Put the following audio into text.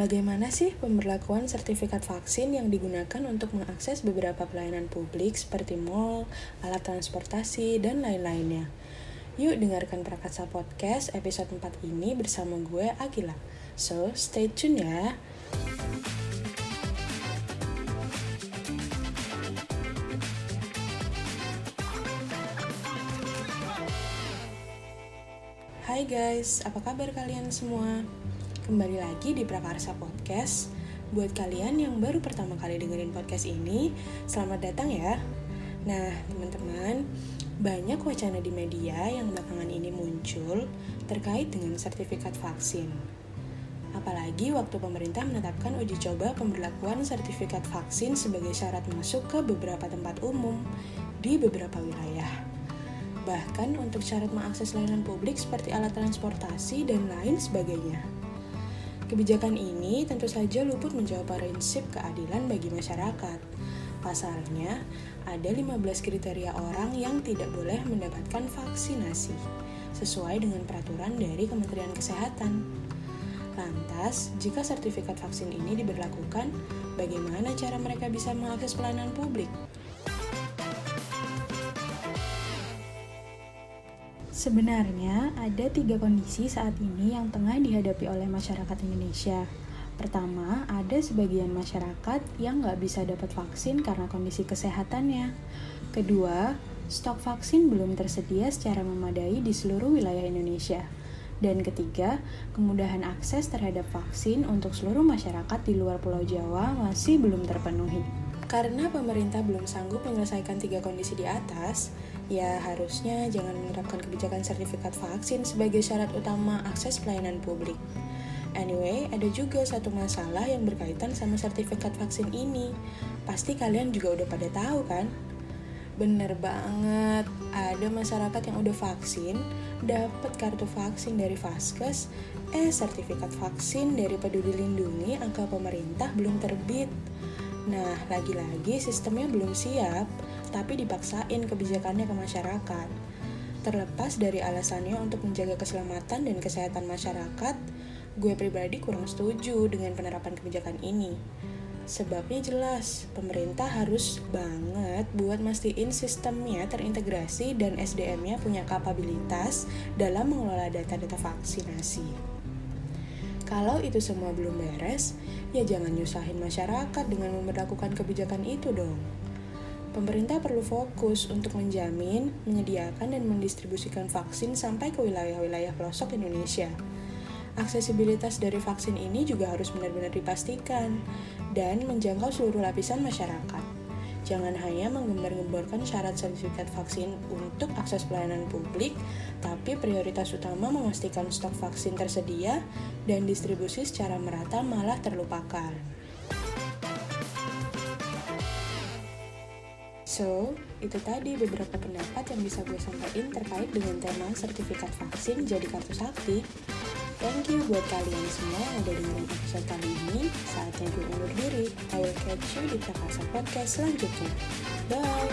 Bagaimana sih pemberlakuan sertifikat vaksin yang digunakan untuk mengakses beberapa pelayanan publik seperti mall, alat transportasi, dan lain-lainnya? Yuk dengarkan Prakasa Podcast episode 4 ini bersama gue Agila. So, stay tune ya. Hai guys, apa kabar kalian semua? Kembali lagi di Prakarsa Podcast. Buat kalian yang baru pertama kali dengerin podcast ini, selamat datang ya. Nah, teman-teman, banyak wacana di media yang belakangan ini muncul terkait dengan sertifikat vaksin. Apalagi waktu pemerintah menetapkan uji coba pemberlakuan sertifikat vaksin sebagai syarat masuk ke beberapa tempat umum di beberapa wilayah bahkan untuk syarat mengakses layanan publik seperti alat transportasi dan lain sebagainya. Kebijakan ini tentu saja luput menjawab prinsip keadilan bagi masyarakat. Pasalnya, ada 15 kriteria orang yang tidak boleh mendapatkan vaksinasi, sesuai dengan peraturan dari Kementerian Kesehatan. Lantas, jika sertifikat vaksin ini diberlakukan, bagaimana cara mereka bisa mengakses pelayanan publik? Sebenarnya ada tiga kondisi saat ini yang tengah dihadapi oleh masyarakat Indonesia. Pertama, ada sebagian masyarakat yang nggak bisa dapat vaksin karena kondisi kesehatannya. Kedua, stok vaksin belum tersedia secara memadai di seluruh wilayah Indonesia. Dan ketiga, kemudahan akses terhadap vaksin untuk seluruh masyarakat di luar Pulau Jawa masih belum terpenuhi. Karena pemerintah belum sanggup menyelesaikan tiga kondisi di atas, ya harusnya jangan menerapkan kebijakan sertifikat vaksin sebagai syarat utama akses pelayanan publik. Anyway, ada juga satu masalah yang berkaitan sama sertifikat vaksin ini. Pasti kalian juga udah pada tahu kan? Bener banget, ada masyarakat yang udah vaksin, dapat kartu vaksin dari Vaskes, eh sertifikat vaksin dari Peduli Lindungi angka pemerintah belum terbit. Nah, lagi-lagi sistemnya belum siap, tapi dipaksain kebijakannya ke masyarakat. Terlepas dari alasannya untuk menjaga keselamatan dan kesehatan masyarakat, gue pribadi kurang setuju dengan penerapan kebijakan ini. Sebabnya jelas, pemerintah harus banget buat mastiin sistemnya terintegrasi dan SDM-nya punya kapabilitas dalam mengelola data-data vaksinasi. Kalau itu semua belum beres, ya jangan nyusahin masyarakat dengan memperlakukan kebijakan itu dong. Pemerintah perlu fokus untuk menjamin, menyediakan, dan mendistribusikan vaksin sampai ke wilayah-wilayah pelosok Indonesia. Aksesibilitas dari vaksin ini juga harus benar-benar dipastikan dan menjangkau seluruh lapisan masyarakat. Jangan hanya menggembar-gemborkan syarat sertifikat vaksin untuk akses pelayanan publik, tapi prioritas utama memastikan stok vaksin tersedia dan distribusi secara merata malah terlupakan. So, itu tadi beberapa pendapat yang bisa gue sampaikan terkait dengan tema sertifikat vaksin jadi kartu sakti. Thank you buat kalian semua yang udah dengerin episode kali ini. Saatnya gue undur diri. I will catch you di Prakasa Podcast selanjutnya. Bye!